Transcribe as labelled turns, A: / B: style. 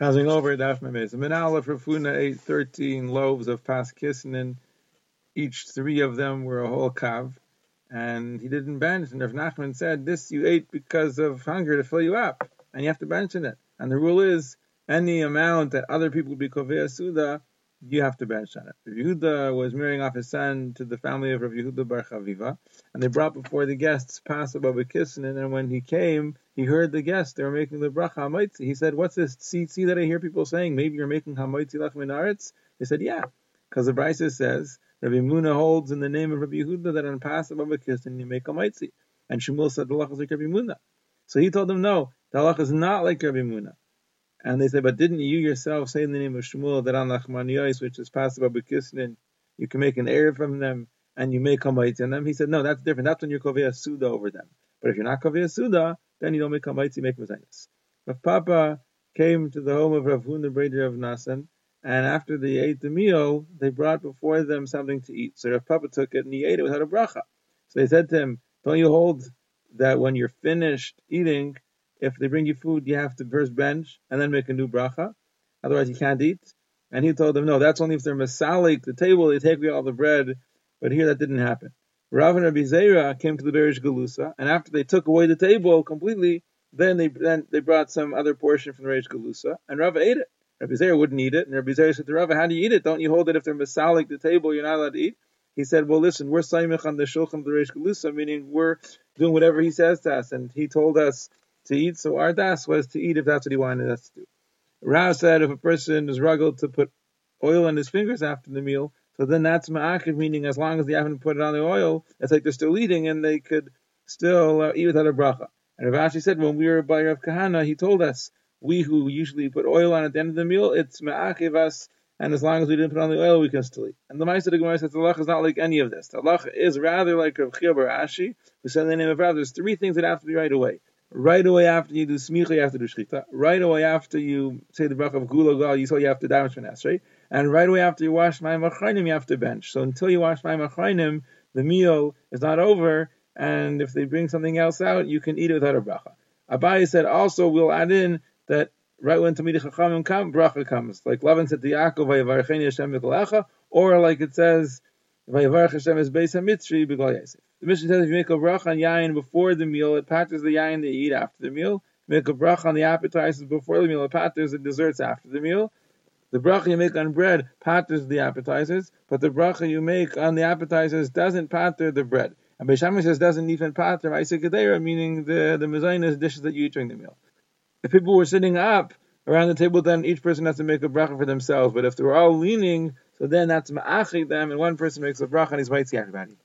A: Passing over Daf Memez. Menala Rav Huna ate 13 loaves of pas kisnin. Each three of them were a whole kav. And he didn't. And Rav Nachman said, This you ate because of hunger to fill you up. And you have to mention it. And the rule is any amount that other people would be kovea suda, you have to on it. Rav Yehuda was marrying off his son to the family of Rav Yehuda Bar Chaviva, and they brought before the guests pas above kisnin, and when he came, he heard the guests, they were making the bracha hamaitzi. He said, what's this see that I hear people saying? Maybe you're making hamaitzi lach minaretz? They said, yeah, because the Brisa says, Rabbi Muna holds in the name of Rabbi Yehuda that on pas above kisnin you make hamaitzi. And Shmuel said, the halach is like Rabbi Muna. So he told them, no, the halach is not like Rabbi Muna. And they said, but didn't you yourself say in the name of Shmuel that on Lachmaniyos, which is possible Kisnin, you can make an eruv from them and you make hamaitzi on them? He said, no, that's different. That's when you're kovia suda over them. But if you're not kovia suda, then you don't make hamaitzi, make mezainis. Rav Papa came to the home of Rav Huna Breder of Nasan, and after they ate the meal, they brought before them something to eat. So Rav Papa took it and he ate it without a bracha. So they said to him, don't you hold that when you're finished eating, if they bring you food, you have to first bench and then make a new bracha. Otherwise, you can't eat. And he told them, no, that's only if they're masalik, the table, they take away all the bread. But here that didn't happen. Rav and Rabbi Zera came to the Bei Reish Galusa, and after they took away the table completely, then they then they brought some other portion from the Bei Reish Galusa, and Rav ate it. Rabbi Zera wouldn't eat it, and Rabbi Zera said to Rav, how do you eat it? Don't you hold it if they're masalik, the table, you're not allowed to eat? He said, well, listen, we're saimich on the shulchan of the Reish Galusa, meaning we're doing whatever he says to us, and he told us to eat, so our das was to eat if that's what he wanted us to do. Rav said if a person is rugged to put oil on his fingers after the meal, so then that's ma'akiv, meaning as long as they haven't put it on the oil, it's like they're still eating and they could still uh, eat without a bracha. And Rav Ashi said when we were by Rav Kahana, he told us, we who usually put oil on at the end of the meal, it's ma'akiv us, and as long as we didn't put on the oil, we can still eat. And the Maisa the Gemara says the halacha is not like any of this. The halacha is rather like Rav Chia Ashi, who said in the name of Rav, there's three things that have to be right away. Right away after you do smicha, you have to do shchita. Right away after you say the bracha of gula gal, you saw you have to daven right? And right away after you wash mayim achreinim, you have to bench. So until you wash mayim achreinim, the meal is not over. And if they bring something else out, you can eat it without a bracha. Abaye said also we'll add in that right when Talmid Chachamim come, bracha comes. Like Lavan said to Yaakov, or like it says, The Mishnah says if you make a bracha on yain before the meal, it patches the yain that you eat after the meal. Make a bracha on the appetizers before the meal, it patches the desserts after the meal. The bracha you make on bread patters the appetizers, but the bracha you make on the appetizers doesn't patter the bread. And Beis Shammai says doesn't even patter Ma'isa meaning the, the mezainas dishes that you eat during the meal. If people were sitting up around the table, then each person has to make a bracha for themselves. But if they're all leaning, so then that's ma'achik them, and one person makes a bracha and he's mighty everybody.